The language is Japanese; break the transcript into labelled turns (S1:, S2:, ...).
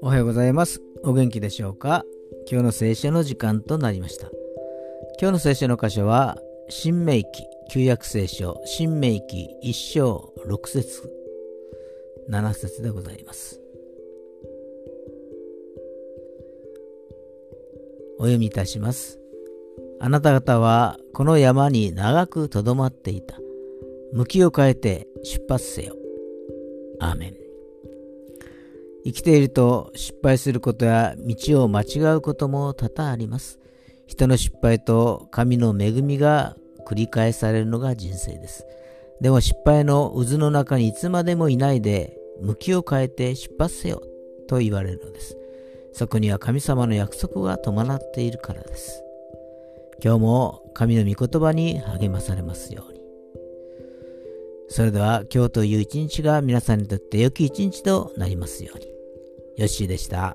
S1: おはようございます。お元気でしょうか？今日の聖書の時間となりました。今日の聖書の箇所は、新明記、旧約聖書、新明記1章6節7節でございます。お読みいたします。あなた方はこの山に長くとどまっていた。向きを変えて出発せよ。アーメン。生きていると失敗することや道を間違うことも多々あります。人の失敗と神の恵みが繰り返されるのが人生です。でも失敗の渦の中にいつまでもいないで、向きを変えて出発せよと言われるのです。そこには神様の約束が伴っているからです。今日も神の御言葉に励まされますように。それでは今日という一日が皆さんにとって良き一日となりますように。よッしーでした。